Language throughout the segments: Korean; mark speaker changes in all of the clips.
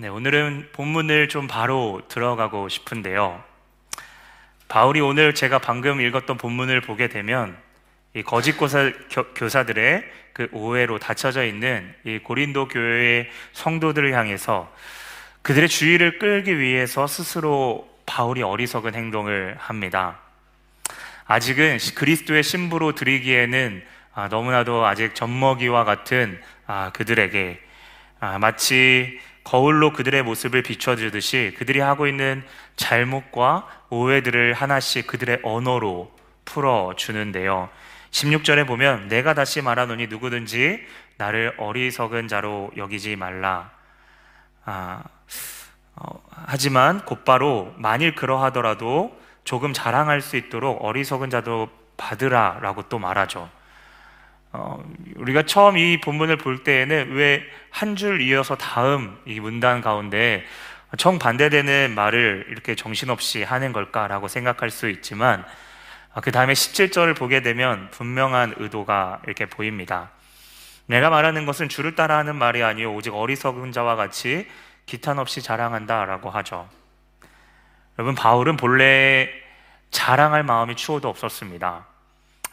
Speaker 1: 네, 오늘은 본문을 좀 바로 들어가고 싶은데요. 바울이 오늘 제가 방금 읽었던 본문을 보게 되면 이 거짓 교사, 교사들의 그 오해로 닫혀져 있는 이 고린도 교회의 성도들을 향해서 그들의 주의를 끌기 위해서 스스로 바울이 어리석은 행동을 합니다. 아직은 그리스도의 신부로 드리기에는 아, 너무나도 아직 젖먹이와 같은 아, 그들에게 아, 마치 거울로 그들의 모습을 비춰주듯이 그들이 하고 있는 잘못과 오해들을 하나씩 그들의 언어로 풀어주는데요. 16절에 보면 내가 다시 말하노니 누구든지 나를 어리석은 자로 여기지 말라. 아, 어, 하지만 곧바로 만일 그러하더라도 조금 자랑할 수 있도록 어리석은 자도 받으라 라고 또 말하죠. 어, 우리가 처음 이 본문을 볼 때에는 왜 한 줄 이어서 다음 이 문단 가운데 정반대되는 말을 이렇게 정신없이 하는 걸까라고 생각할 수 있지만 아, 그 다음에 17절을 보게 되면 분명한 의도가 이렇게 보입니다. 내가 말하는 것은 주를 따라하는 말이 아니요 오직 어리석은 자와 같이 기탄 없이 자랑한다라고 하죠. 여러분 바울은 본래 자랑할 마음이 추호도 없었습니다.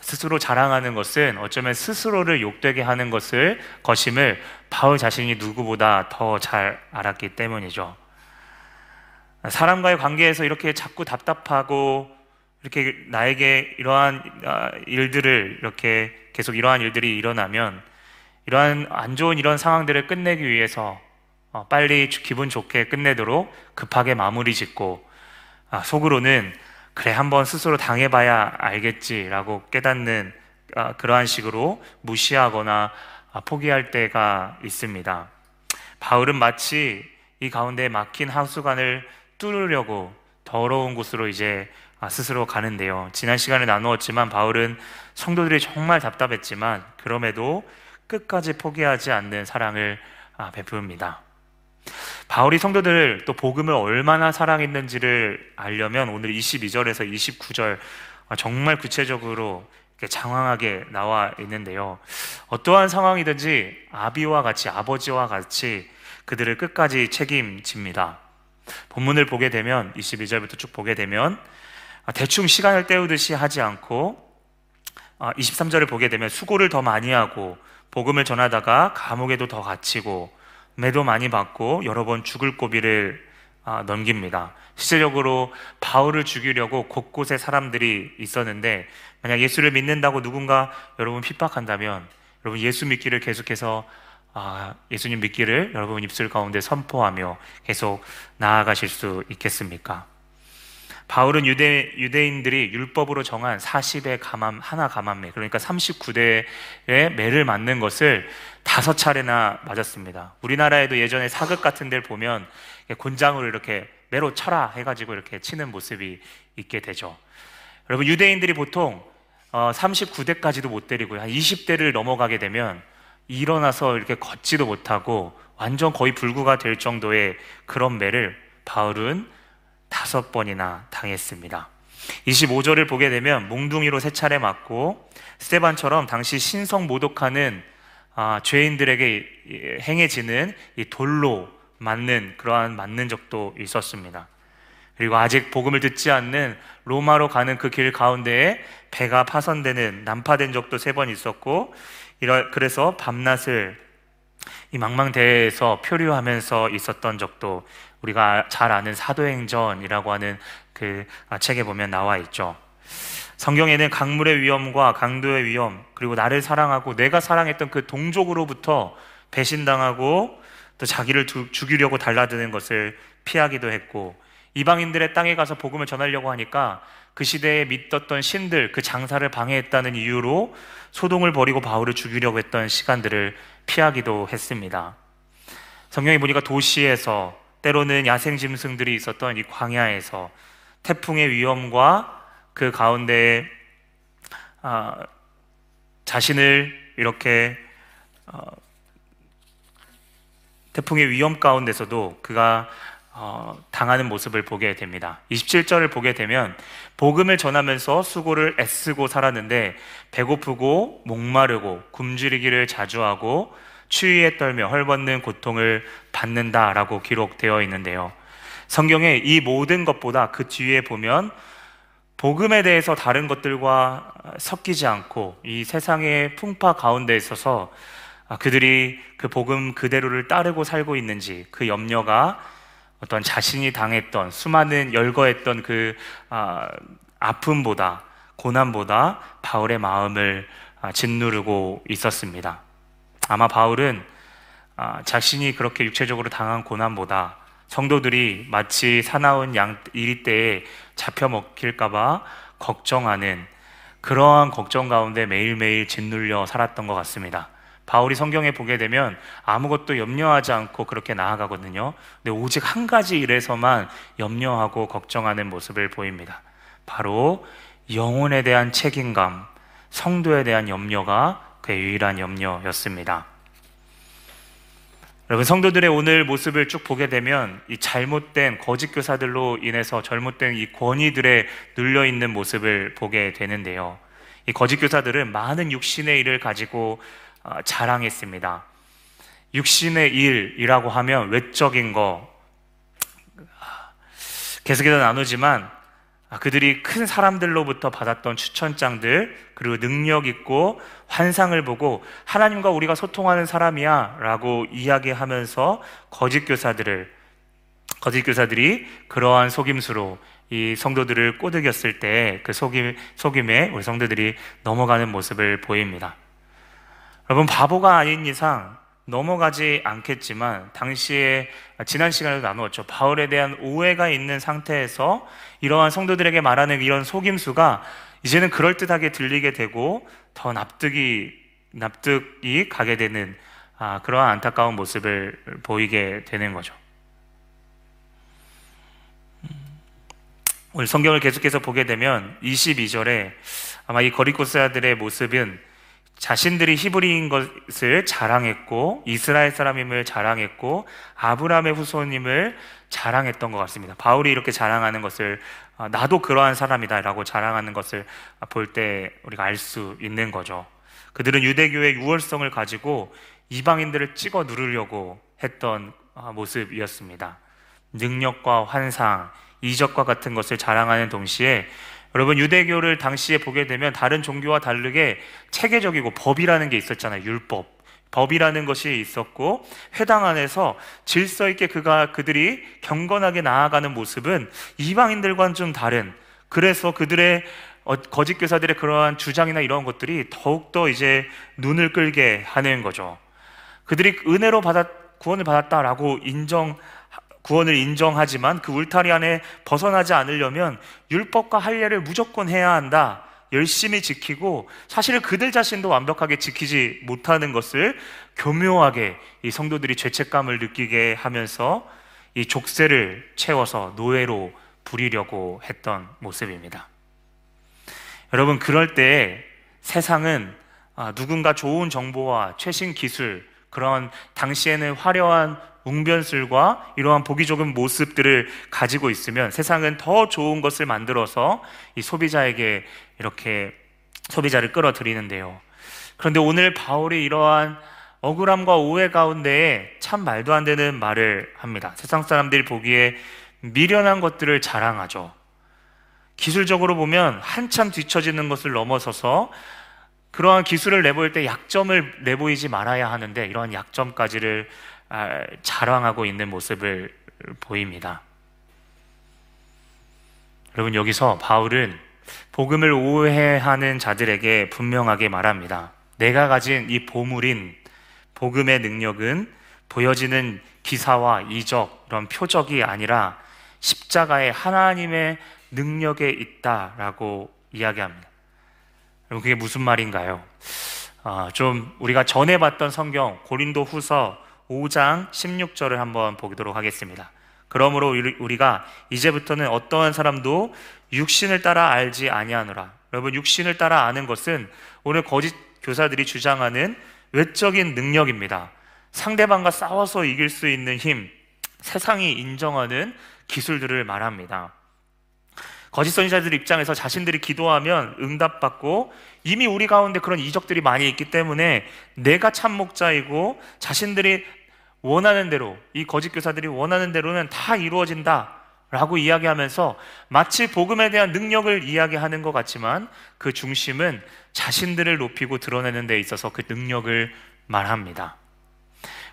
Speaker 1: 스스로 자랑하는 것은 어쩌면 스스로를 욕되게 하는 것을 것임을 바울 자신이 누구보다 더 잘 알았기 때문이죠. 사람과의 관계에서 이렇게 자꾸 답답하고 이렇게 나에게 이러한 아, 일들을 이렇게 계속 이러한 일들이 일어나면 이러한 안 좋은 이런 상황들을 끝내기 위해서 어, 빨리 기분 좋게 끝내도록 급하게 마무리 짓고 아, 속으로는 그래 한번 스스로 당해봐야 알겠지라고 깨닫는 아, 그러한 식으로 무시하거나 아, 포기할 때가 있습니다. 바울은 마치 이 가운데 막힌 하수관을 뚫으려고 더러운 곳으로 이제 아, 스스로 가는데요. 지난 시간에 나누었지만 바울은 성도들이 정말 답답했지만 그럼에도 끝까지 포기하지 않는 사랑을 베풉니다. 바울이 성도들 또 복음을 얼마나 사랑했는지를 알려면 오늘 22절에서 29절 정말 구체적으로 장황하게 나와 있는데요. 어떠한 상황이든지 아비와 같이 아버지와 같이 그들을 끝까지 책임집니다. 본문을 보게 되면 22절부터 쭉 보게 되면 대충 시간을 때우듯이 하지 않고 23절을 보게 되면 수고를 더 많이 하고 복음을 전하다가 감옥에도 더 갇히고 매도 많이 받고 여러 번 죽을 고비를 아, 넘깁니다. 실제적으로 바울을 죽이려고 곳곳에 사람들이 있었는데 만약 예수를 믿는다고 누군가 여러분 핍박한다면 여러분 예수 믿기를 계속해서 아, 예수님 믿기를 여러분 입술 가운데 선포하며 계속 나아가실 수 있겠습니까? 바울은 유대, 유대인들이 율법으로 정한 40의 가만, 하나 가만매, 그러니까 39대의 매를 맞는 것을 다섯 차례나 맞았습니다. 우리나라에도 예전에 사극 같은 데를 보면 곤장으로 이렇게 매로 쳐라 해가지고 이렇게 치는 모습이 있게 되죠. 여러분, 유대인들이 보통 39대까지도 어, 못 때리고요. 한 20대를 넘어가게 되면 일어나서 이렇게 걷지도 못하고 완전 거의 불구가 될 정도의 그런 매를 바울은 다섯 번이나 당했습니다. 25절을 보게 되면 몽둥이로 세 차례 맞고 스테반처럼 당시 신성 모독하는 아, 죄인들에게 행해지는 이 돌로 맞는 그러한 맞는 적도 있었습니다. 그리고 아직 복음을 듣지 않는 로마로 가는 그 길 가운데에 배가 파손되는 난파된 적도 세 번 있었고 그래서 밤낮을 이 망망대해에서 표류하면서 있었던 적도 우리가 잘 아는 사도행전이라고 하는 그 책에 보면 나와 있죠. 성경에는 강물의 위험과 강도의 위험, 그리고 나를 사랑하고 내가 사랑했던 그 동족으로부터 배신당하고 또 자기를 죽이려고 달라드는 것을 피하기도 했고 이방인들의 땅에 가서 복음을 전하려고 하니까 그 시대에 믿었던 신들 그 장사를 방해했다는 이유로 소동을 벌이고 바울을 죽이려고 했던 시간들을 피하기도 했습니다. 성경에 보니까 도시에서 때로는 야생 짐승들이 있었던 이 광야에서 태풍의 위험과 그 가운데 아, 자신을 이렇게 어, 태풍의 위험 가운데서도 그가 어, 당하는 모습을 보게 됩니다. 27절을 보게 되면 복음을 전하면서 수고를 애쓰고 살았는데 배고프고 목마르고 굶주리기를 자주 하고 추위에 떨며 헐벗는 고통을 받는다라고 기록되어 있는데요. 성경에 이 모든 것보다 그 뒤에 보면 복음에 대해서 다른 것들과 섞이지 않고 이 세상의 풍파 가운데 있어서 그들이 그 복음 그대로를 따르고 살고 있는지 그 염려가 어떤 자신이 당했던 수많은 열거했던 그 아, 아픔보다 고난보다 바울의 마음을 아, 짓누르고 있었습니다. 아마 바울은 아, 자신이 그렇게 육체적으로 당한 고난보다 성도들이 마치 사나운 양 이리 때에 잡혀 먹힐까봐 걱정하는 그러한 걱정 가운데 매일매일 짓눌려 살았던 것 같습니다. 바울이 성경에 보게 되면 아무것도 염려하지 않고 그렇게 나아가거든요. 근데 오직 한 가지 일에서만 염려하고 걱정하는 모습을 보입니다. 바로 영혼에 대한 책임감, 성도에 대한 염려가 그의 유일한 염려였습니다. 여러분 성도들의 오늘 모습을 쭉 보게 되면 이 잘못된 거짓 교사들로 인해서 잘못된 이 권위들에 눌려 있는 모습을 보게 되는데요. 이 거짓 교사들은 많은 육신의 일을 가지고 어, 자랑했습니다. 육신의 일이라고 하면 외적인 거 계속해서 나누지만 아, 그들이 큰 사람들로부터 받았던 추천장들 그리고 능력 있고 환상을 보고 하나님과 우리가 소통하는 사람이야 라고 이야기하면서 거짓 교사들을 거짓 교사들이 그러한 속임수로 이 성도들을 꼬드겼을 때 그 속임, 속임에 우리 성도들이 넘어가는 모습을 보입니다. 여러분, 바보가 아닌 이상 넘어가지 않겠지만 당시에 지난 시간에도 나누었죠. 바울에 대한 오해가 있는 상태에서 이러한 성도들에게 말하는 이런 속임수가 이제는 그럴듯하게 들리게 되고 더 납득이 납득이 가게 되는 아, 그러한 안타까운 모습을 보이게 되는 거죠. 오늘 성경을 계속해서 보게 되면 22절에 아마 이 거리코스아들의 모습은 자신들이 히브리인 것을 자랑했고 이스라엘 사람임을 자랑했고 아브라함의 후손임을 자랑했던 것 같습니다. 바울이 이렇게 자랑하는 것을 아, 나도 그러한 사람이다라고 자랑하는 것을 볼 때 우리가 알 수 있는 거죠. 그들은 유대교의 유월성을 가지고 이방인들을 찍어 누르려고 했던 아, 모습이었습니다. 능력과 환상, 이적과 같은 것을 자랑하는 동시에 여러분 유대교를 당시에 보게 되면 다른 종교와 다르게 체계적이고 법이라는 게 있었잖아요. 율법. 법이라는 것이 있었고 회당 안에서 질서 있게 그가 그들이 경건하게 나아가는 모습은 이방인들과는 좀 다른 그래서 그들의 어, 거짓 교사들의 그러한 주장이나 이런 것들이 더욱더 이제 눈을 끌게 하는 거죠. 그들이 은혜로 받았 구원을 받았다라고 인정 구원을 인정하지만 그 울타리 안에 벗어나지 않으려면 율법과 할례를 무조건 해야 한다. 열심히 지키고 사실은 그들 자신도 완벽하게 지키지 못하는 것을 교묘하게 이 성도들이 죄책감을 느끼게 하면서 이 족쇄를 채워서 노예로 부리려고 했던 모습입니다. 여러분, 그럴 때 세상은 아, 누군가 좋은 정보와 최신 기술, 그런 당시에는 화려한 웅변술과 이러한 보기 좋은 모습들을 가지고 있으면 세상은 더 좋은 것을 만들어서 이 소비자에게 이렇게 소비자를 끌어들이는데요. 그런데 오늘 바울이 이러한 억울함과 오해 가운데에 참 말도 안 되는 말을 합니다. 세상 사람들이 보기에 미련한 것들을 자랑하죠. 기술적으로 보면 한참 뒤처지는 것을 넘어서서 그러한 기술을 내보일 때 약점을 내보이지 말아야 하는데 이러한 약점까지를 아, 자랑하고 있는 모습을 보입니다. 여러분 여기서 바울은 복음을 오해하는 자들에게 분명하게 말합니다. 내가 가진 이 보물인 복음의 능력은 보여지는 기사와 이적, 이런 표적이 아니라 십자가의 하나님의 능력에 있다라고 이야기합니다. 여러분, 그게 무슨 말인가요? 아, 좀 우리가 전에 봤던 성경, 고린도 후서 5장 16절을 한번 보도록 하겠습니다. 그러므로 우리가 이제부터는 어떠한 사람도 육신을 따라 알지 아니하노라. 여러분 육신을 따라 아는 것은 오늘 거짓 교사들이 주장하는 외적인 능력입니다. 상대방과 싸워서 이길 수 있는 힘, 세상이 인정하는 기술들을 말합니다. 거짓 선지자들 입장에서 자신들이 기도하면 응답받고 이미 우리 가운데 그런 이적들이 많이 있기 때문에 내가 참 목자이고 자신들이 원하는 대로 이 거짓 교사들이 원하는 대로는 다 이루어진다. 라고 이야기하면서 마치 복음에 대한 능력을 이야기하는 것 같지만 그 중심은 자신들을 높이고 드러내는 데 있어서 그 능력을 말합니다.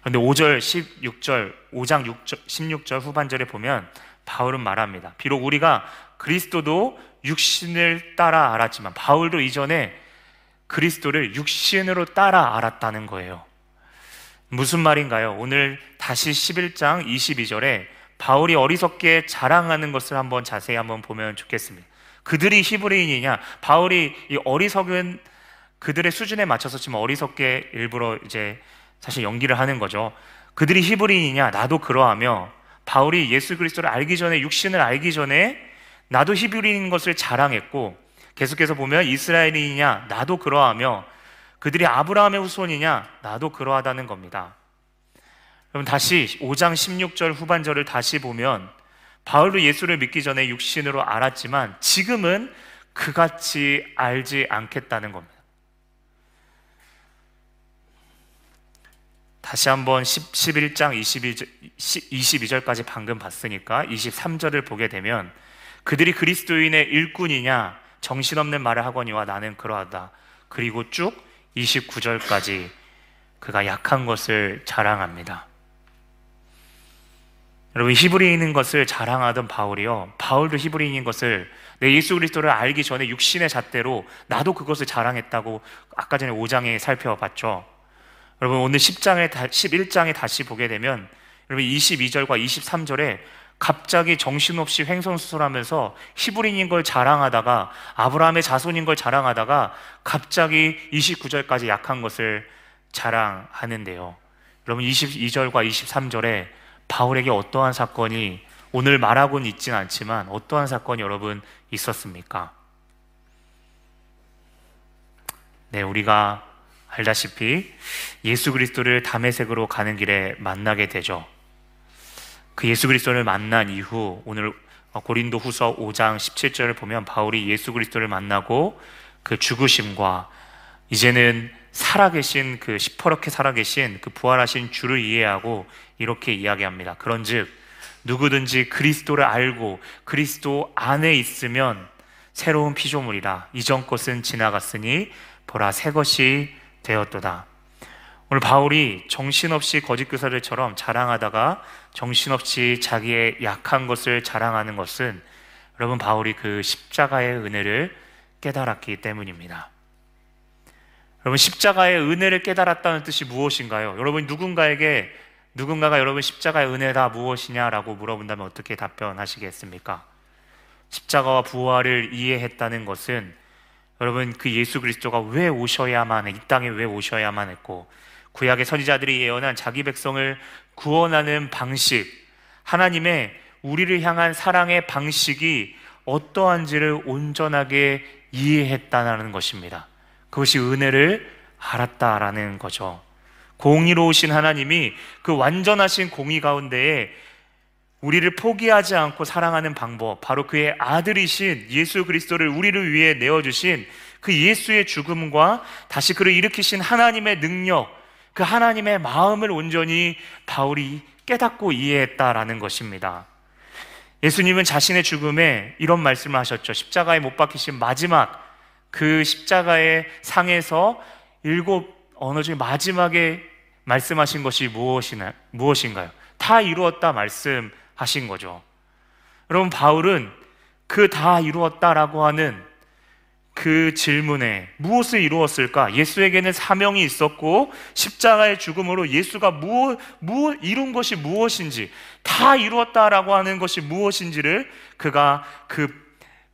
Speaker 1: 그런데 5절, 16절, 5장 6절, 16절 후반절에 보면 바울은 말합니다. 비록 우리가 그리스도도 육신을 따라 알았지만 바울도 이전에 그리스도를 육신으로 따라 알았다는 거예요. 무슨 말인가요? 오늘 다시 11장 22절에 바울이 어리석게 자랑하는 것을 한번 자세히 한번 보면 좋겠습니다. 그들이 히브리인이냐? 바울이 이 어리석은 그들의 수준에 맞춰서 지금 어리석게 일부러 이제 사실 연기를 하는 거죠. 그들이 히브리인이냐? 나도 그러하며 바울이 예수 그리스도를 알기 전에 육신을 알기 전에 나도 히브리인인 것을 자랑했고 계속해서 보면 이스라엘인이냐? 나도 그러하며 그들이 아브라함의 후손이냐? 나도 그러하다는 겁니다. 그럼 다시 5장 16절 후반절을 다시 보면 바울도 예수를 믿기 전에 육신으로 알았지만 지금은 그같이 알지 않겠다는 겁니다. 다시 한번 10, 11장 22절, 22절까지 방금 봤으니까 23절을 보게 되면 그들이 그리스도인의 일꾼이냐 정신없는 말을 하거니와 나는 그러하다. 그리고 쭉 29절까지 그가 약한 것을 자랑합니다. 여러분 히브리인인 것을 자랑하던 바울이요. 바울도 히브리인인 것을 내 예수 그리스도를 알기 전에 육신의 잣대로 나도 그것을 자랑했다고 아까 전에 5장에 살펴봤죠. 여러분 오늘 10장에 11장에 다시 보게 되면 여러분 22절과 23절에 갑자기 정신없이 횡성수설하면서 히브리인인 걸 자랑하다가 아브라함의 자손인 걸 자랑하다가 갑자기 29절까지 약한 것을 자랑하는데요. 여러분 22절과 23절에 바울에게 어떠한 사건이 오늘 말하고는 있지는 않지만 어떠한 사건이 여러분 있었습니까? 네, 우리가 알다시피 예수 그리스도를 담에색으로 가는 길에 만나게 되죠. 그 예수 그리스도를 만난 이후 오늘 고린도 후서 5장 17절을 보면 바울이 예수 그리스도를 만나고 그 죽으심과 이제는 살아계신 그 시퍼렇게 살아계신 그 부활하신 주를 이해하고 이렇게 이야기합니다. 그런즉 누구든지 그리스도를 알고 그리스도 안에 있으면 새로운 피조물이라 이전 것은 지나갔으니 보라 새 것이 되었도다. 오늘 바울이 정신없이 거짓 교사들처럼 자랑하다가 정신없이 자기의 약한 것을 자랑하는 것은 여러분 바울이 그 십자가의 은혜를 깨달았기 때문입니다. 여러분 십자가의 은혜를 깨달았다는 뜻이 무엇인가요? 여러분 누군가에게 누군가가 여러분 십자가의 은혜다 무엇이냐라고 물어본다면 어떻게 답변하시겠습니까? 십자가와 부활을 이해했다는 것은 여러분 그 예수 그리스도가 왜 오셔야만 해? 이 땅에 왜 오셔야만 했고 구약의 선지자들이 예언한 자기 백성을 구원하는 방식 하나님의 우리를 향한 사랑의 방식이 어떠한지를 온전하게 이해했다는 것입니다. 그것이 은혜를 알았다라는 거죠. 공의로우신 하나님이 그 완전하신 공의 가운데에 우리를 포기하지 않고 사랑하는 방법, 바로 그의 아들이신 예수 그리스도를 우리를 위해 내어주신 그 예수의 죽음과 다시 그를 일으키신 하나님의 능력, 그 하나님의 마음을 온전히 바울이 깨닫고 이해했다라는 것입니다. 예수님은 자신의 죽음에 이런 말씀을 하셨죠. 십자가에 못 박히신 마지막 그 십자가의 상에서 일곱 언어 중에 마지막에 말씀하신 것이 무엇이나, 무엇인가요? 다 이루었다 말씀하신 거죠. 여러분, 바울은 그 다 이루었다라고 하는 그 질문에 무엇을 이루었을까? 예수에게는 사명이 있었고 십자가의 죽음으로 예수가 무엇, 무엇 이룬 것이 무엇인지 다 이루었다라고 하는 것이 무엇인지를 그가 그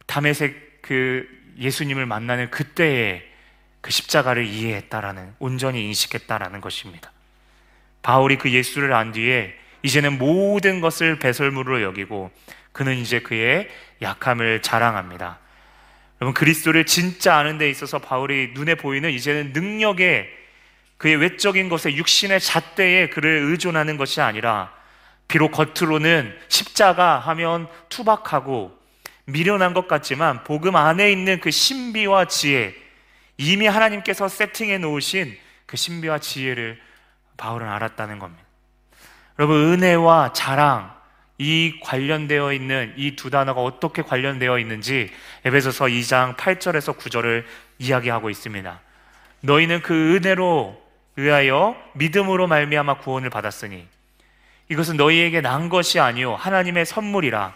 Speaker 1: 담에색 그 예수님을 만나는 그때에 그 십자가를 이해했다라는 온전히 인식했다라는 것입니다. 바울이 그 예수를 안 뒤에 이제는 모든 것을 배설물로 여기고 그는 이제 그의 약함을 자랑합니다. 여러분 그리스도를 진짜 아는 데 있어서 바울이 눈에 보이는 이제는 능력에 그의 외적인 것에 육신의 잣대에 그를 의존하는 것이 아니라 비록 겉으로는 십자가 하면 투박하고 미련한 것 같지만 복음 안에 있는 그 신비와 지혜, 이미 하나님께서 세팅해 놓으신 그 신비와 지혜를 바울은 알았다는 겁니다. 여러분, 은혜와 자랑, 이 관련되어 있는 이 두 단어가 어떻게 관련되어 있는지 에베소서 2장 8절에서 9절을 이야기하고 있습니다. 너희는 그 은혜로 의하여 믿음으로 말미암아 구원을 받았으니 이것은 너희에게 난 것이 아니요 하나님의 선물이라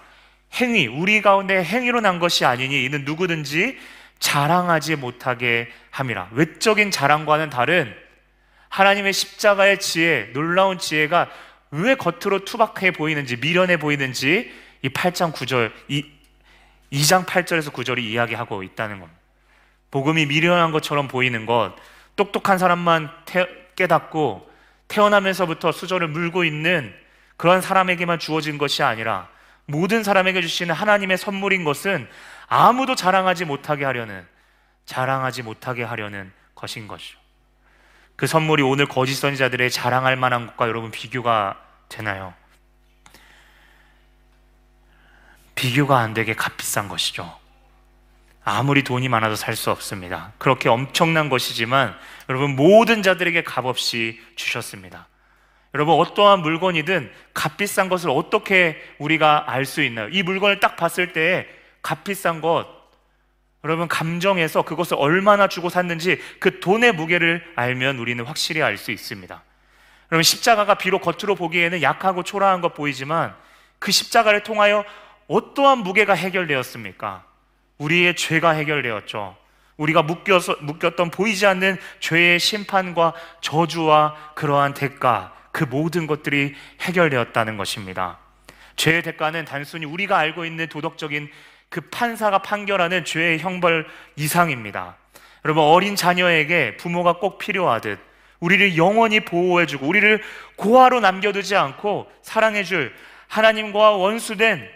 Speaker 1: 행위 우리 가운데 행위로 난 것이 아니니 이는 누구든지 자랑하지 못하게 함이라 외적인 자랑과는 다른 하나님의 십자가의 지혜 놀라운 지혜가 왜 겉으로 투박해 보이는지 미련해 보이는지 이 8장 9절 이 2장 8절에서 9절이 이야기하고 있다는 겁니다. 복음이 미련한 것처럼 보이는 것 똑똑한 사람만 태, 깨닫고 태어나면서부터 수저를 물고 있는 그런 사람에게만 주어진 것이 아니라 모든 사람에게 주시는 하나님의 선물인 것은 아무도 자랑하지 못하게 하려는 자랑하지 못하게 하려는 것인 것이죠. 그 선물이 오늘 거짓 선지자들의 자랑할 만한 것과 여러분 비교가 되나요? 비교가 안 되게 값비싼 것이죠. 아무리 돈이 많아도 살 수 없습니다. 그렇게 엄청난 것이지만 여러분 모든 자들에게 값없이 주셨습니다. 여러분 어떠한 물건이든 값비싼 것을 어떻게 우리가 알 수 있나요? 이 물건을 딱 봤을 때 값비싼 것 여러분 감정에서 그것을 얼마나 주고 샀는지 그 돈의 무게를 알면 우리는 확실히 알 수 있습니다. 여러분 십자가가 비록 겉으로 보기에는 약하고 초라한 것 보이지만 그 십자가를 통하여 어떠한 무게가 해결되었습니까? 우리의 죄가 해결되었죠. 우리가 묶여서, 묶였던 보이지 않는 죄의 심판과 저주와 그러한 대가, 그 모든 것들이 해결되었다는 것입니다. 죄의 대가는 단순히 우리가 알고 있는 도덕적인 그 판사가 판결하는 죄의 형벌 이상입니다. 여러분, 어린 자녀에게 부모가 꼭 필요하듯 우리를 영원히 보호해주고 우리를 고아로 남겨두지 않고 사랑해줄 하나님과 원수된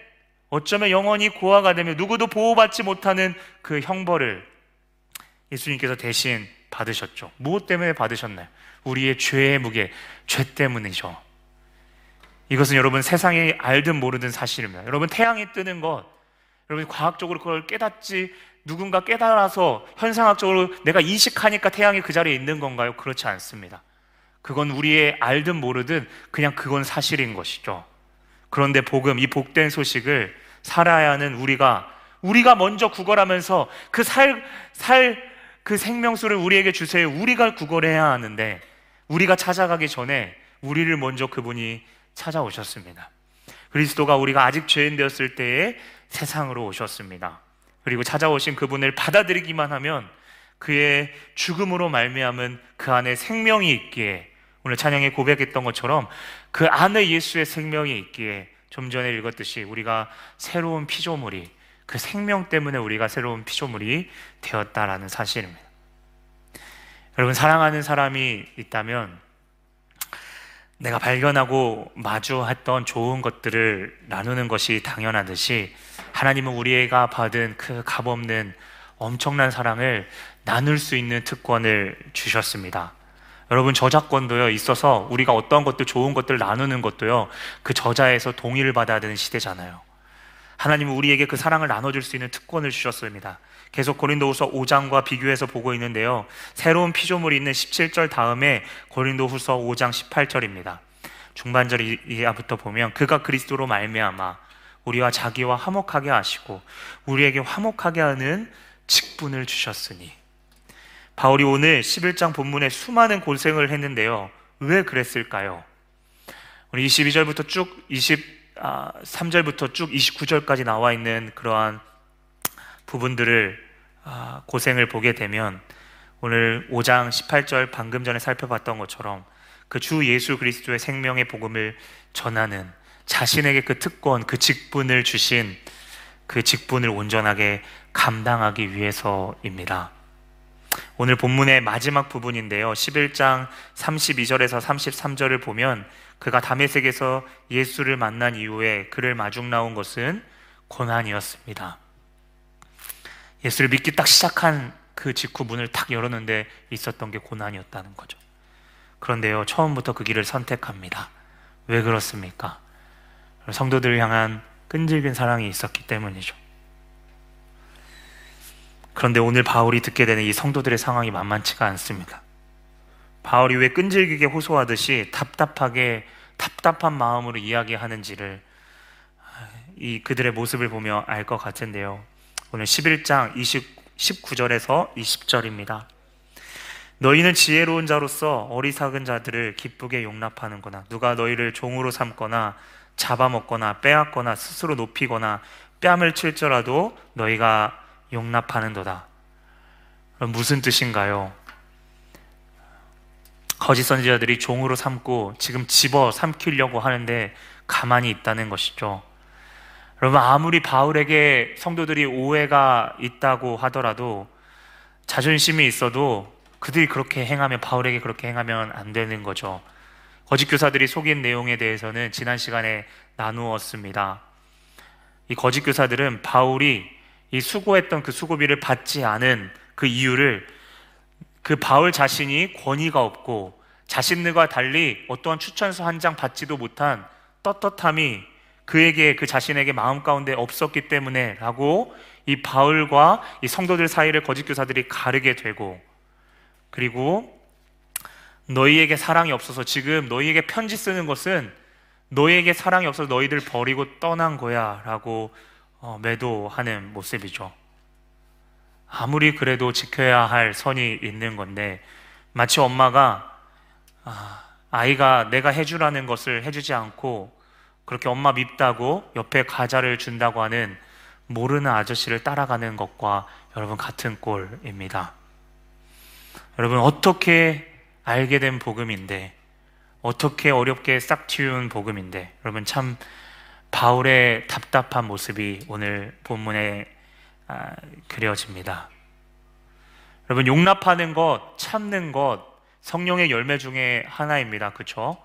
Speaker 1: 어쩌면 영원히 고아가 되며 누구도 보호받지 못하는 그 형벌을 예수님께서 대신 받으셨죠. 무엇 때문에 받으셨나요? 우리의 죄의 무게, 죄 때문이죠. 이것은 여러분 세상이 알든 모르든 사실입니다. 여러분 태양이 뜨는 것, 여러분 과학적으로 그걸 깨닫지 누군가 깨달아서 현상학적으로 내가 인식하니까 태양이 그 자리에 있는 건가요? 그렇지 않습니다. 그건 우리의 알든 모르든 그냥 그건 사실인 것이죠. 그런데 복음, 이 복된 소식을 살아야 하는 우리가, 우리가 먼저 구걸하면서 그 살, 살, 그 생명수를 우리에게 주세요. 우리가 구걸해야 하는데, 우리가 찾아가기 전에 우리를 먼저 그분이 찾아오셨습니다. 그리스도가 우리가 아직 죄인 되었을 때에 세상으로 오셨습니다. 그리고 찾아오신 그분을 받아들이기만 하면 그의 죽음으로 말미암은 그 안에 생명이 있기에 오늘 찬양에 고백했던 것처럼 그 안에 예수의 생명이 있기에 좀 전에 읽었듯이 우리가 새로운 피조물이 그 생명 때문에 우리가 새로운 피조물이 되었다라는 사실입니다. 여러분 사랑하는 사람이 있다면 내가 발견하고 마주했던 좋은 것들을 나누는 것이 당연하듯이 하나님은 우리가 받은 그 값없는 엄청난 사랑을 나눌 수 있는 특권을 주셨습니다. 여러분 저작권도요 있어서 우리가 어떤 것들 좋은 것들 나누는 것도요 그 저자에서 동의를 받아야 되는 시대잖아요. 하나님은 우리에게 그 사랑을 나눠줄 수 있는 특권을 주셨습니다. 계속 고린도후서 5장과 비교해서 보고 있는데요. 새로운 피조물이 있는 17절 다음에 고린도후서 5장 18절입니다. 중반절 이하부터 보면 그가 그리스도로 말미암아 우리와 자기와 화목하게 하시고 우리에게 화목하게 하는 직분을 주셨으니 바울이 오늘 11장 본문에 수많은 고생을 했는데요. 왜 그랬을까요? 우리 22절부터 쭉 23절부터 아, 쭉 29절까지 나와 있는 그러한 부분들을 아, 고생을 보게 되면 오늘 5장 18절 방금 전에 살펴봤던 것처럼 그 주 예수 그리스도의 생명의 복음을 전하는 자신에게 그 특권, 그 직분을 주신 그 직분을 온전하게 감당하기 위해서입니다. 오늘 본문의 마지막 부분인데요. 11장 32절에서 33절을 보면 그가 다메섹에서 예수를 만난 이후에 그를 마중 나온 것은 고난이었습니다. 예수를 믿기 딱 시작한 그 직후 문을 탁 열었는데 있었던 게 고난이었다는 거죠. 그런데요, 처음부터 그 길을 선택합니다. 왜 그렇습니까? 성도들을 향한 끈질긴 사랑이 있었기 때문이죠. 그런데 오늘 바울이 듣게 되는 이 성도들의 상황이 만만치가 않습니다. 바울이 왜 끈질기게 호소하듯이 답답하게 답답한 마음으로 이야기하는지를 이 그들의 모습을 보며 알 것 같은데요. 오늘 11장 20, 19절에서 20절입니다. 너희는 지혜로운 자로서 어리석은 자들을 기쁘게 용납하는구나. 누가 너희를 종으로 삼거나 잡아먹거나 빼앗거나 스스로 높이거나 뺨을 칠더라도 너희가 용납하는도다. 무슨 뜻인가요? 거짓 선지자들이 종으로 삼고 지금 집어 삼키려고 하는데 가만히 있다는 것이죠. 여러분 아무리 바울에게 성도들이 오해가 있다고 하더라도 자존심이 있어도 그들이 그렇게 행하면 바울에게 그렇게 행하면 안 되는 거죠. 거짓 교사들이 속인 내용에 대해서는 지난 시간에 나누었습니다. 이 거짓 교사들은 바울이 이 수고했던 그 수고비를 받지 않은 그 이유를 그 바울 자신이 권위가 없고 자신들과 달리 어떠한 추천서 한 장 받지도 못한 떳떳함이 그에게 그 자신에게 마음 가운데 없었기 때문에라고 이 바울과 이 성도들 사이를 거짓 교사들이 가르게 되고 그리고 너희에게 사랑이 없어서 지금 너희에게 편지 쓰는 것은 너희에게 사랑이 없어서 너희들 버리고 떠난 거야 라고 어, 매도하는 모습이죠. 아무리 그래도 지켜야 할 선이 있는 건데 마치 엄마가 아, 아이가 내가 해주라는 것을 해주지 않고 그렇게 엄마 밉다고 옆에 과자를 준다고 하는 모르는 아저씨를 따라가는 것과 여러분 같은 꼴입니다. 여러분 어떻게 알게 된 복음인데 어떻게 어렵게 싹 틔운 복음인데 여러분 참 바울의 답답한 모습이 오늘 본문에 아, 그려집니다. 여러분 용납하는 것, 참는 것 성령의 열매 중에 하나입니다. 그렇죠?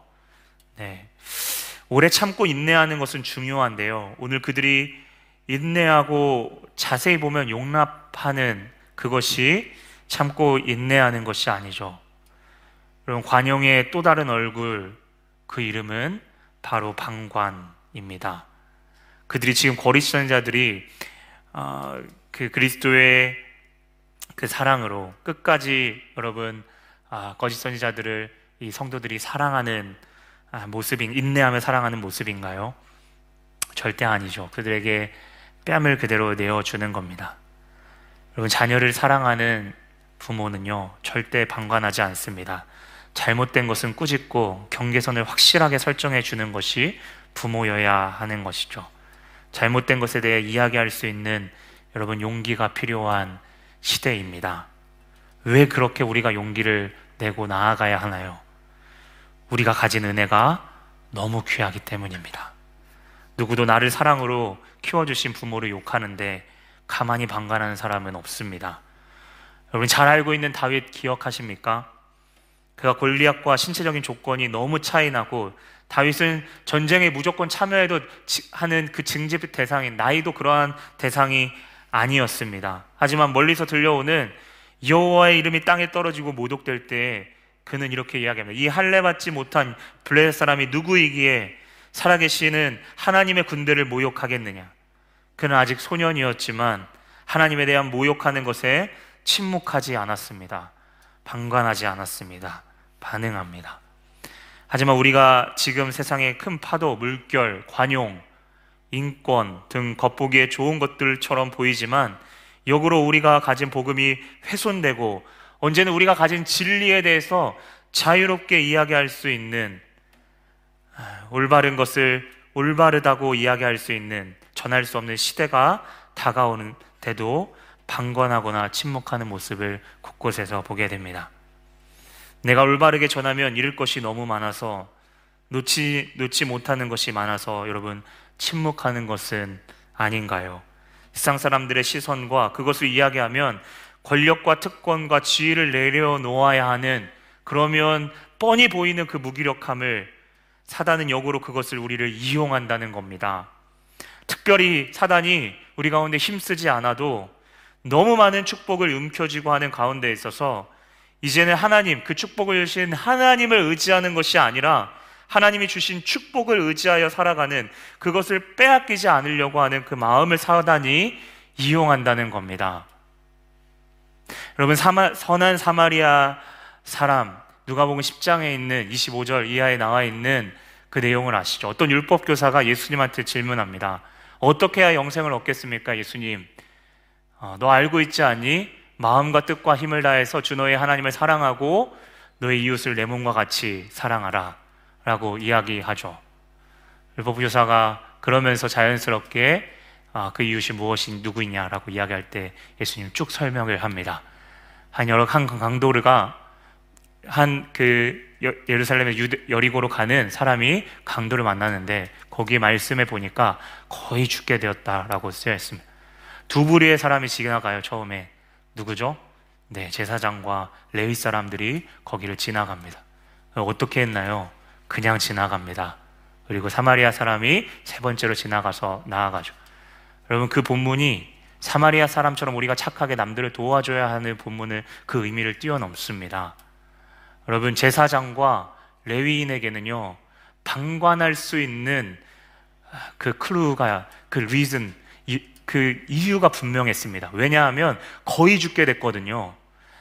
Speaker 1: 네. 오래 참고 인내하는 것은 중요한데요. 오늘 그들이 인내하고 자세히 보면 용납하는 그것이 참고 인내하는 것이 아니죠. 여러분 관용의 또 다른 얼굴 그 이름은 바로 방관입니다. 그들이 지금 거리시는 자들이 어, 그 그리스도의 그 사랑으로 끝까지 여러분 아, 거짓 선지자들을 이 성도들이 사랑하는 아, 모습인 인내하며 사랑하는 모습인가요? 절대 아니죠. 그들에게 뺨을 그대로 내어주는 겁니다. 여러분 자녀를 사랑하는 부모는요 절대 방관하지 않습니다. 잘못된 것은 꾸짖고 경계선을 확실하게 설정해 주는 것이 부모여야 하는 것이죠. 잘못된 것에 대해 이야기할 수 있는 여러분 용기가 필요한 시대입니다. 왜 그렇게 우리가 용기를 내고 나아가야 하나요? 우리가 가진 은혜가 너무 귀하기 때문입니다. 누구도 나를 사랑으로 키워주신 부모를 욕하는데 가만히 방관하는 사람은 없습니다. 여러분 잘 알고 있는 다윗 기억하십니까? 그가 골리앗과 신체적인 조건이 너무 차이 나고 다윗은 전쟁에 무조건 참여해도 하는 그 징집 대상인 나이도 그러한 대상이 아니었습니다. 하지만 멀리서 들려오는 여호와의 이름이 땅에 떨어지고 모독될 때 그는 이렇게 이야기합니다. 이 할례 받지 못한 블레셋 사람이 누구이기에 살아계시는 하나님의 군대를 모욕하겠느냐? 그는 아직 소년이었지만 하나님에 대한 모욕하는 것에 침묵하지 않았습니다. 방관하지 않았습니다. 반응합니다. 하지만 우리가 지금 세상의 큰 파도, 물결, 관용, 인권 등 겉보기에 좋은 것들처럼 보이지만 역으로 우리가 가진 복음이 훼손되고 언제는 우리가 가진 진리에 대해서 자유롭게 이야기할 수 있는 아, 올바른 것을 올바르다고 이야기할 수 있는 전할 수 없는 시대가 다가오는데도 방관하거나 침묵하는 모습을 곳곳에서 보게 됩니다. 내가 올바르게 전하면 잃을 것이 너무 많아서 놓지, 놓지 못하는 것이 많아서 여러분 침묵하는 것은 아닌가요? 세상 사람들의 시선과 그것을 이야기하면 권력과 특권과 지위를 내려놓아야 하는 그러면 뻔히 보이는 그 무기력함을 사단은 역으로 그것을 우리를 이용한다는 겁니다. 특별히 사단이 우리 가운데 힘쓰지 않아도 너무 많은 축복을 움켜쥐고 하는 가운데 있어서 이제는 하나님, 그 축복을 주신 하나님을 의지하는 것이 아니라 하나님이 주신 축복을 의지하여 살아가는 그것을 빼앗기지 않으려고 하는 그 마음을 사단이 이용한다는 겁니다. 여러분 사마, 선한 사마리아 사람 누가복음 10장에 있는 25절 이하에 나와 있는 그 내용을 아시죠? 어떤 율법 교사가 예수님한테 질문합니다. 어떻게 해야 영생을 얻겠습니까, 예수님? 어, 너 알고 있지 않니? 마음과 뜻과 힘을 다해서 주 너의 하나님을 사랑하고 너의 이웃을 내 몸과 같이 사랑하라. 라고 이야기하죠. 율법 교사가 그러면서 자연스럽게 아, 그 이웃이 무엇이 누구이냐라고 이야기할 때 예수님 쭉 설명을 합니다. 한 여러 한 강도르가 한 그 예루살렘의 유대, 여리고로 가는 사람이 강도를 만나는데 거기 말씀에 보니까 거의 죽게 되었다라고 쓰여 있습니다. 두 부류의 사람이 지나가요 처음에 누구죠? 네 제사장과 레위 사람들이 거기를 지나갑니다. 어떻게 했나요? 그냥 지나갑니다. 그리고 사마리아 사람이 세 번째로 지나가서 나아가죠. 여러분 그 본문이 사마리아 사람처럼 우리가 착하게 남들을 도와줘야 하는 본문을 그 의미를 뛰어넘습니다. 여러분 제사장과 레위인에게는요 방관할 수 있는 그 클루가 그 리즌 그 이유가 분명했습니다. 왜냐하면 거의 죽게 됐거든요.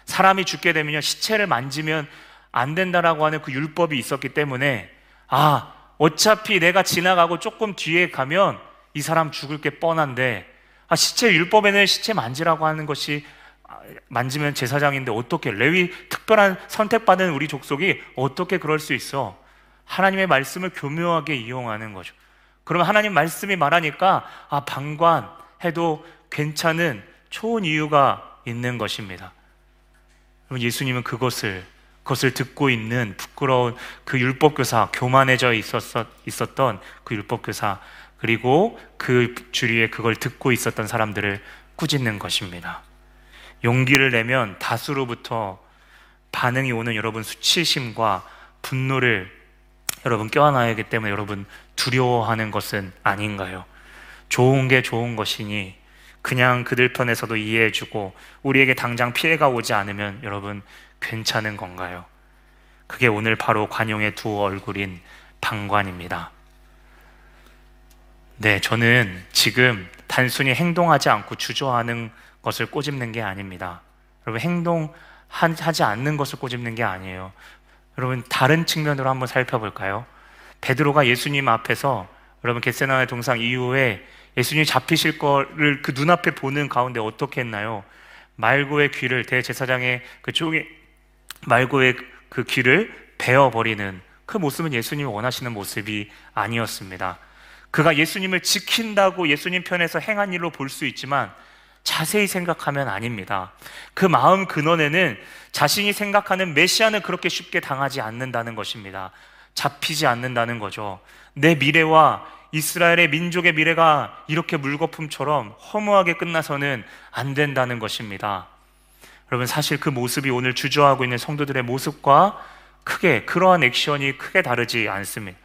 Speaker 1: 사람이 죽게 되면요 시체를 만지면 안 된다라고 하는 그 율법이 있었기 때문에 아 어차피 내가 지나가고 조금 뒤에 가면 이 사람 죽을 게 뻔한데 아, 시체 율법에는 시체 만지라고 하는 것이 아, 만지면 제사장인데 어떻게 레위 특별한 선택받은 우리 족속이 어떻게 그럴 수 있어? 하나님의 말씀을 교묘하게 이용하는 거죠. 그러면 하나님 말씀이 말하니까 아 방관 해도 괜찮은 좋은 이유가 있는 것입니다. 예수님은 그것을 그것을 듣고 있는 부끄러운 그 율법 교사 교만해져 있었, 있었던 그 율법 교사 그리고 그 주위에 그걸 듣고 있었던 사람들을 꾸짖는 것입니다. 용기를 내면 다수로부터 반응이 오는 여러분 수치심과 분노를 여러분 껴안아야 하기 때문에 여러분 두려워하는 것은 아닌가요? 좋은 게 좋은 것이니 그냥 그들 편에서도 이해해주고 우리에게 당장 피해가 오지 않으면 여러분 괜찮은 건가요? 그게 오늘 바로 관용의 두 얼굴인 방관입니다. 네, 저는 지금 단순히 행동하지 않고 주저하는 것을 꼬집는 게 아닙니다. 여러분, 행동하지 않는 것을 꼬집는 게 아니에요. 여러분, 다른 측면으로 한번 살펴볼까요? 베드로가 예수님 앞에서 여러분, 겟세나의 동상 이후에 예수님 잡히실 거를 그 눈앞에 보는 가운데 어떻게 했나요? 말고의 귀를 대제사장의 그 쪽에 말고의 그 귀를 베어 버리는 그 모습은 예수님이 원하시는 모습이 아니었습니다. 그가 예수님을 지킨다고 예수님 편에서 행한 일로 볼 수 있지만 자세히 생각하면 아닙니다. 그 마음 근원에는 자신이 생각하는 메시아는 그렇게 쉽게 당하지 않는다는 것입니다. 잡히지 않는다는 거죠. 내 미래와 이스라엘의 민족의 미래가 이렇게 물거품처럼 허무하게 끝나서는 안 된다는 것입니다. 여러분, 사실 그 모습이 오늘 주저하고 있는 성도들의 모습과 크게, 그러한 액션이 크게 다르지 않습니다.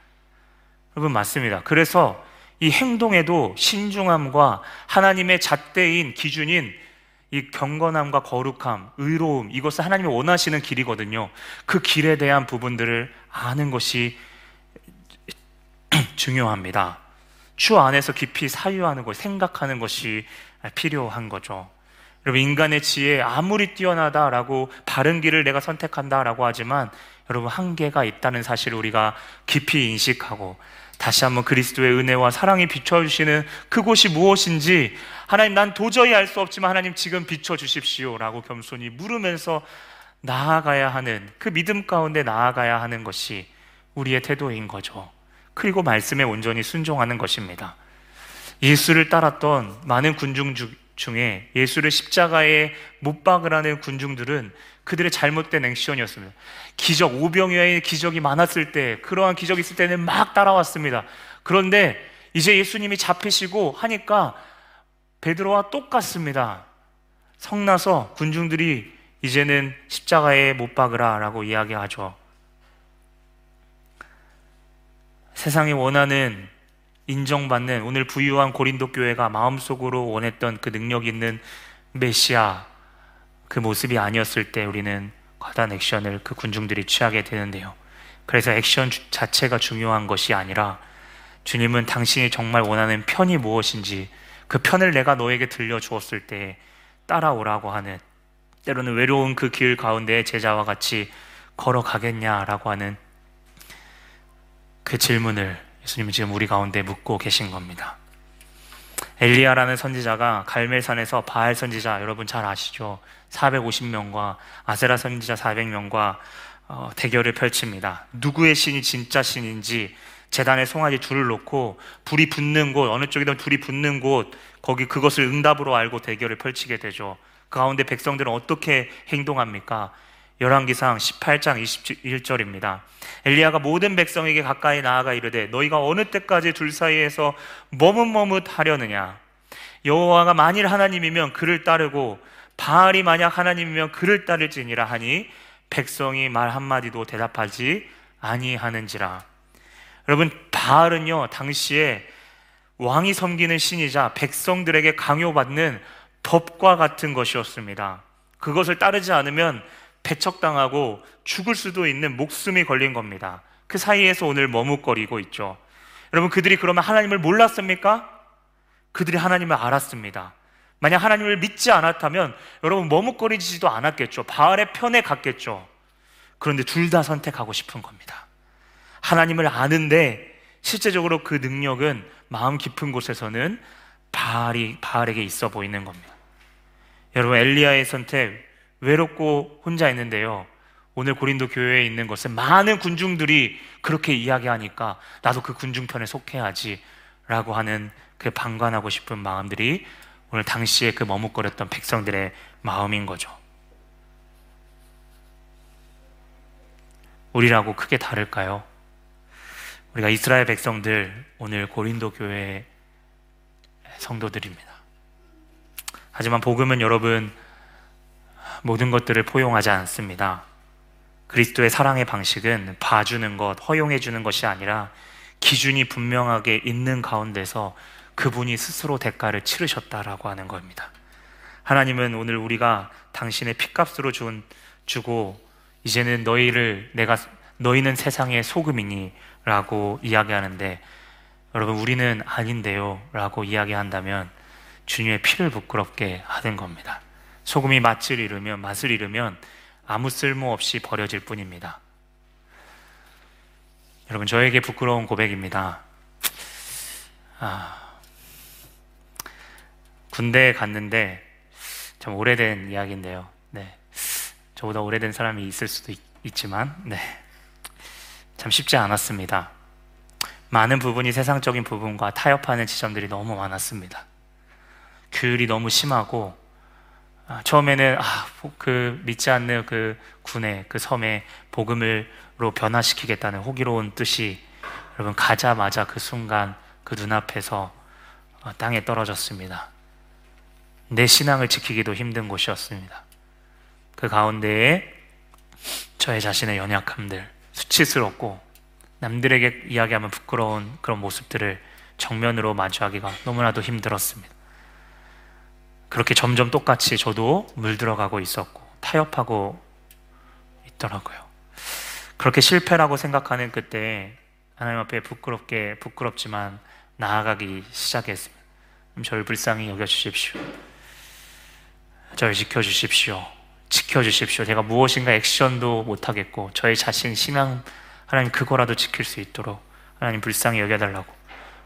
Speaker 1: 여러분 맞습니다. 그래서 이 행동에도 신중함과 하나님의 잣대인 기준인 이 경건함과 거룩함, 의로움 이것을 하나님이 원하시는 길이거든요. 그 길에 대한 부분들을 아는 것이 중요합니다. 주 안에서 깊이 사유하는 것, 생각하는 것이 필요한 거죠. 여러분 인간의 지혜 아무리 뛰어나다라고 바른 길을 내가 선택한다라고 하지만 여러분 한계가 있다는 사실을 우리가 깊이 인식하고 다시 한번 그리스도의 은혜와 사랑이 비춰주시는 그곳이 무엇인지 하나님 난 도저히 알 수 없지만 하나님 지금 비춰주십시오 라고 겸손히 물으면서 나아가야 하는 그 믿음 가운데 나아가야 하는 것이 우리의 태도인 거죠. 그리고 말씀에 온전히 순종하는 것입니다. 예수를 따랐던 많은 군중 중에 예수를 십자가에 못 박으라는 군중들은 그들의 잘못된 액션이었습니다. 기적, 오병이어의 기적이 많았을 때, 그러한 기적이 있을 때는 막 따라왔습니다. 그런데 이제 예수님이 잡히시고 하니까 베드로와 똑같습니다. 성나서 군중들이 이제는 십자가에 못 박으라 라고 이야기하죠. 세상이 원하는 인정받는 오늘 부유한 고린도 교회가 마음속으로 원했던 그 능력 있는 메시아 그 모습이 아니었을 때 우리는 과다한 액션을 그 군중들이 취하게 되는데요. 그래서 액션 자체가 중요한 것이 아니라 주님은 당신이 정말 원하는 편이 무엇인지 그 편을 내가 너에게 들려주었을 때 따라오라고 하는 때로는 외로운 그 길 가운데 제자와 같이 걸어가겠냐라고 하는 그 질문을 예수님은 지금 우리 가운데 묻고 계신 겁니다. 엘리야라는 선지자가 갈멜산에서 바알 선지자 여러분 잘 아시죠? 450명과 아세라 선지자 400명과 어, 대결을 펼칩니다. 누구의 신이 진짜 신인지 재단에 송아지 줄을 놓고 불이 붙는 곳 어느 쪽이든 불이 붙는 곳 거기 그것을 응답으로 알고 대결을 펼치게 되죠. 그 가운데 백성들은 어떻게 행동합니까? 열왕기상 18장 21절입니다. 엘리야가 모든 백성에게 가까이 나아가 이르되 너희가 어느 때까지 둘 사이에서 머뭇머뭇하려느냐 여호와가 만일 하나님이면 그를 따르고 바알이 만약 하나님이면 그를 따를지니라 하니 백성이 말 한마디도 대답하지 아니하는지라 여러분 바알은요 당시에 왕이 섬기는 신이자 백성들에게 강요받는 법과 같은 것이었습니다. 그것을 따르지 않으면 배척당하고 죽을 수도 있는 목숨이 걸린 겁니다. 그 사이에서 오늘 머뭇거리고 있죠. 여러분, 그들이 그러면 하나님을 몰랐습니까? 그들이 하나님을 알았습니다. 만약 하나님을 믿지 않았다면 여러분 머뭇거리지도 않았겠죠. 바알의 편에 갔겠죠. 그런데 둘 다 선택하고 싶은 겁니다. 하나님을 아는데 실제적으로 그 능력은 마음 깊은 곳에서는 바알이 바알에게 있어 보이는 겁니다. 여러분 엘리야의 선택 외롭고 혼자 있는데요. 오늘 고린도 교회에 있는 것은 많은 군중들이 그렇게 이야기하니까 나도 그 군중 편에 속해야지 라고 하는 그 방관하고 싶은 마음들이 오늘 당시에 그 머뭇거렸던 백성들의 마음인 거죠. 우리라고 크게 다를까요? 우리가 이스라엘 백성들 오늘 고린도 교회 성도들입니다. 하지만 복음은 여러분 모든 것들을 포용하지 않습니다. 그리스도의 사랑의 방식은 봐주는 것, 허용해 주는 것이 아니라 기준이 분명하게 있는 가운데서 그분이 스스로 대가를 치르셨다라고 하는 겁니다. 하나님은 오늘 우리가 당신의 피값으로 준, 주고 이제는 너희를 내가 너희는 세상의 소금이니 라고 이야기하는데 여러분 우리는 아닌데요 라고 이야기한다면 주님의 피를 부끄럽게 하는 겁니다. 소금이 맛을 잃으면 맛을 잃으면 아무 쓸모 없이 버려질 뿐입니다. 여러분 저에게 부끄러운 고백입니다. 아, 군대에 갔는데 좀 오래된 이야기인데요. 네, 저보다 오래된 사람이 있을 수도 있, 있지만, 네, 참 쉽지 않았습니다. 많은 부분이 세상적인 부분과 타협하는 지점들이 너무 많았습니다. 규율이 너무 심하고 아, 처음에는 아, 그 믿지 않는 그 군의 그 섬에 복음을로 변화시키겠다는 호기로운 뜻이 여러분 가자마자 그 순간 그 눈앞에서 어, 땅에 떨어졌습니다. 내 신앙을 지키기도 힘든 곳이었습니다. 그 가운데에 저의 자신의 연약함들, 수치스럽고 남들에게 이야기하면 부끄러운 그런 모습들을 정면으로 마주하기가 너무나도 힘들었습니다. 그렇게 점점 똑같이 저도 물들어가고 있었고 타협하고 있더라고요. 그렇게 실패라고 생각하는 그때 하나님 앞에 부끄럽게 부끄럽지만 나아가기 시작했습니다. 저를 불쌍히 여겨주십시오. 저를 지켜주십시오. 지켜주십시오. 제가 무엇인가 액션도 못하겠고 저의 자신 신앙 하나님 그거라도 지킬 수 있도록 하나님 불쌍히 여겨달라고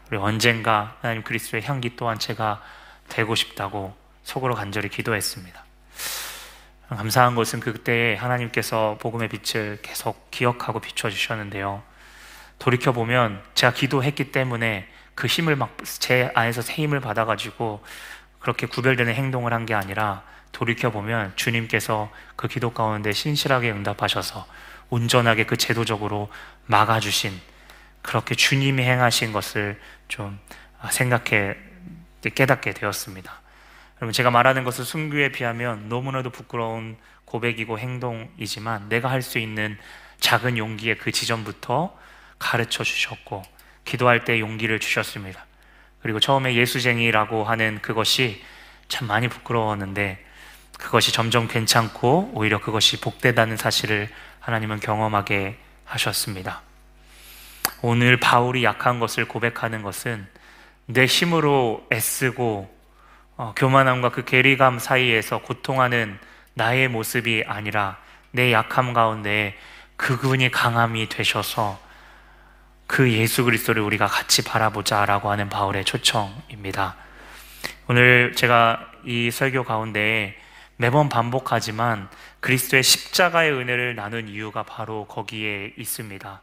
Speaker 1: 우리 언젠가 하나님 그리스도의 향기 또한 제가 되고 싶다고 속으로 간절히 기도했습니다. 감사한 것은 그때 하나님께서 복음의 빛을 계속 기억하고 비춰주셨는데요. 돌이켜보면 제가 기도했기 때문에 그 힘을 막 제 안에서 새 힘을 받아가지고 그렇게 구별되는 행동을 한 게 아니라 돌이켜보면 주님께서 그 기도 가운데 신실하게 응답하셔서 온전하게 그 제도적으로 막아주신 그렇게 주님이 행하신 것을 좀 생각해 깨닫게 되었습니다. 여러분 제가 말하는 것은 순교에 비하면 너무나도 부끄러운 고백이고 행동이지만 내가 할 수 있는 작은 용기의 그 지점부터 가르쳐 주셨고 기도할 때 용기를 주셨습니다. 그리고 처음에 예수쟁이라고 하는 그것이 참 많이 부끄러웠는데 그것이 점점 괜찮고 오히려 그것이 복되다는 사실을 하나님은 경험하게 하셨습니다. 오늘 바울이 약한 것을 고백하는 것은 내 힘으로 애쓰고 어, 교만함과 그 괴리감 사이에서 고통하는 나의 모습이 아니라 내 약함 가운데 그분이 강함이 되셔서 그 예수 그리스도를 우리가 같이 바라보자라고 하는 바울의 초청입니다. 오늘 제가 이 설교 가운데 매번 반복하지만 그리스도의 십자가의 은혜를 나눈 이유가 바로 거기에 있습니다.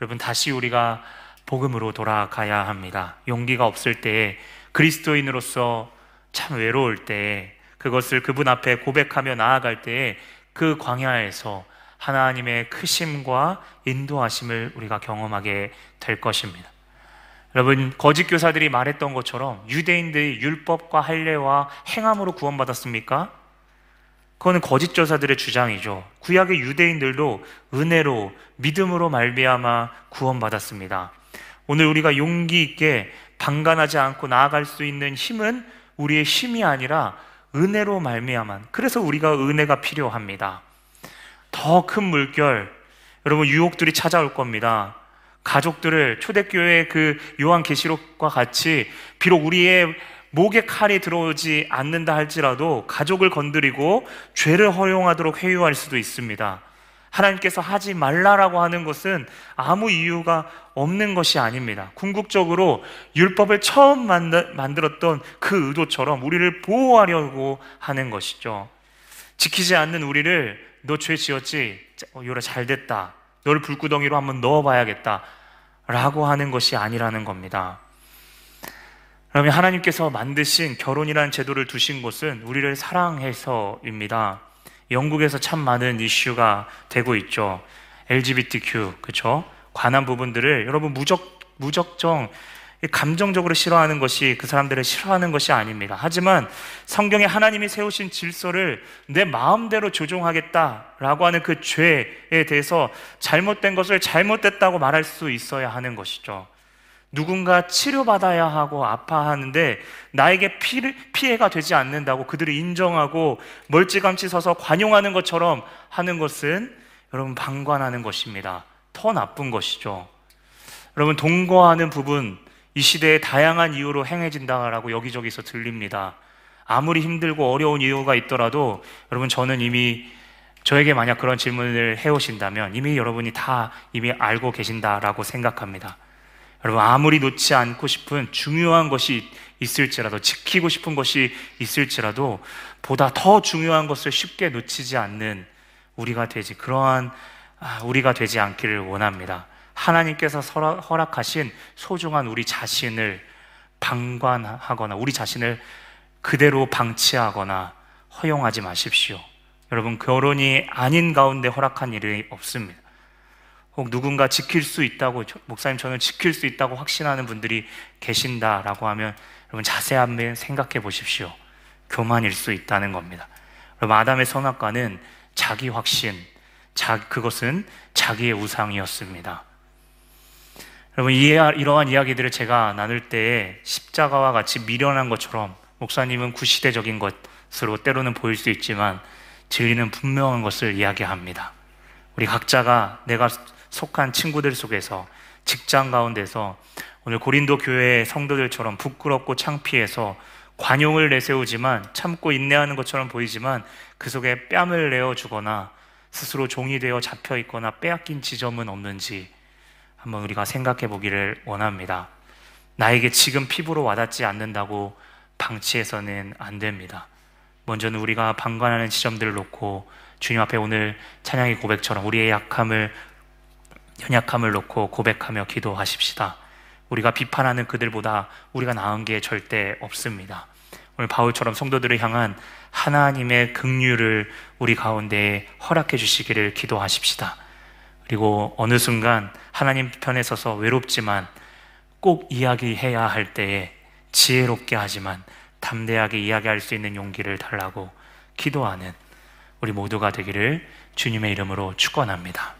Speaker 1: 여러분 다시 우리가 복음으로 돌아가야 합니다. 용기가 없을 때 그리스도인으로서 참 외로울 때 그것을 그분 앞에 고백하며 나아갈 때그 광야에서 하나님의 크심과 인도하심을 우리가 경험하게 될 것입니다. 여러분 거짓 교사들이 말했던 것처럼 유대인들이 율법과 할례와 행함으로 구원받았습니까? 그거는 거짓 교사들의 주장이죠. 구약의 유대인들도 은혜로 믿음으로 말미암아 구원받았습니다. 오늘 우리가 용기 있게 방관하지 않고 나아갈 수 있는 힘은 우리의 힘이 아니라 은혜로 말미암은 그래서 우리가 은혜가 필요합니다. 더 큰 물결 여러분 유혹들이 찾아올 겁니다. 가족들을 초대교회 그 요한 계시록과 같이 비록 우리의 목에 칼이 들어오지 않는다 할지라도 가족을 건드리고 죄를 허용하도록 회유할 수도 있습니다. 하나님께서 하지 말라라고 하는 것은 아무 이유가 없는 것이 아닙니다. 궁극적으로 율법을 처음 만들었던 그 의도처럼 우리를 보호하려고 하는 것이죠. 지키지 않는 우리를 너 죄 지었지? 어, 요라 잘 됐다. 너를 불구덩이로 한번 넣어봐야겠다. 라고 하는 것이 아니라는 겁니다. 그러면 하나님께서 만드신 결혼이라는 제도를 두신 것은 우리를 사랑해서입니다. 영국에서 참 많은 이슈가 되고 있죠. LGBTQ, 그쵸? 관한 부분들을 여러분 무적, 무적정, 감정적으로 싫어하는 것이 그 사람들을 싫어하는 것이 아닙니다. 하지만 성경에 하나님이 세우신 질서를 내 마음대로 조종하겠다라고 하는 그 죄에 대해서 잘못된 것을 잘못됐다고 말할 수 있어야 하는 것이죠. 누군가 치료받아야 하고 아파하는데 나에게 피해, 가 되지 않는다고 그들을 인정하고 멀찌감치 서서 관용하는 것처럼 하는 것은 여러분 방관하는 것입니다. 더 나쁜 것이죠. 여러분 동거하는 부분 이 시대에 다양한 이유로 행해진다라고 여기저기서 들립니다. 아무리 힘들고 어려운 이유가 있더라도 여러분 저는 이미 저에게 만약 그런 질문을 해오신다면 이미 여러분이 다 이미 알고 계신다라고 생각합니다. 여러분 아무리 놓지 않고 싶은 중요한 것이 있을지라도 지키고 싶은 것이 있을지라도 보다 더 중요한 것을 쉽게 놓치지 않는 우리가 되지 그러한 아, 우리가 되지 않기를 원합니다. 하나님께서 허락하신 소중한 우리 자신을 방관하거나 우리 자신을 그대로 방치하거나 허용하지 마십시오. 여러분 결혼이 아닌 가운데 허락한 일이 없습니다. 혹 누군가 지킬 수 있다고 목사님 저는 지킬 수 있다고 확신하는 분들이 계신다라고 하면 여러분 자세히 한번 생각해 보십시오. 교만일 수 있다는 겁니다. 여러분 아담의 선악과는 자기 확신, 자, 그것은 자기의 우상이었습니다. 여러분 이러한 이야기들을 제가 나눌 때 십자가와 같이 미련한 것처럼 목사님은 구시대적인 것으로 때로는 보일 수 있지만 진리는 분명한 것을 이야기합니다. 우리 각자가 내가 속한 친구들 속에서 직장 가운데서 오늘 고린도 교회 성도들처럼 부끄럽고 창피해서 관용을 내세우지만 참고 인내하는 것처럼 보이지만 그 속에 뺨을 내어 주거나 스스로 종이 되어 잡혀 있거나 빼앗긴 지점은 없는지 한번 우리가 생각해 보기를 원합니다. 나에게 지금 피부로 와닿지 않는다고 방치해서는 안 됩니다. 먼저는 우리가 방관하는 지점들을 놓고 주님 앞에 오늘 찬양의 고백처럼 우리의 약함을 연약함을 놓고 고백하며 기도하십시다. 우리가 비판하는 그들보다 우리가 나은 게 절대 없습니다. 오늘 바울처럼 성도들을 향한 하나님의 긍휼을 우리 가운데 허락해 주시기를 기도하십시다. 그리고 어느 순간 하나님 편에 서서 외롭지만 꼭 이야기해야 할 때에 지혜롭게 하지만 담대하게 이야기할 수 있는 용기를 달라고 기도하는 우리 모두가 되기를 주님의 이름으로 축원합니다.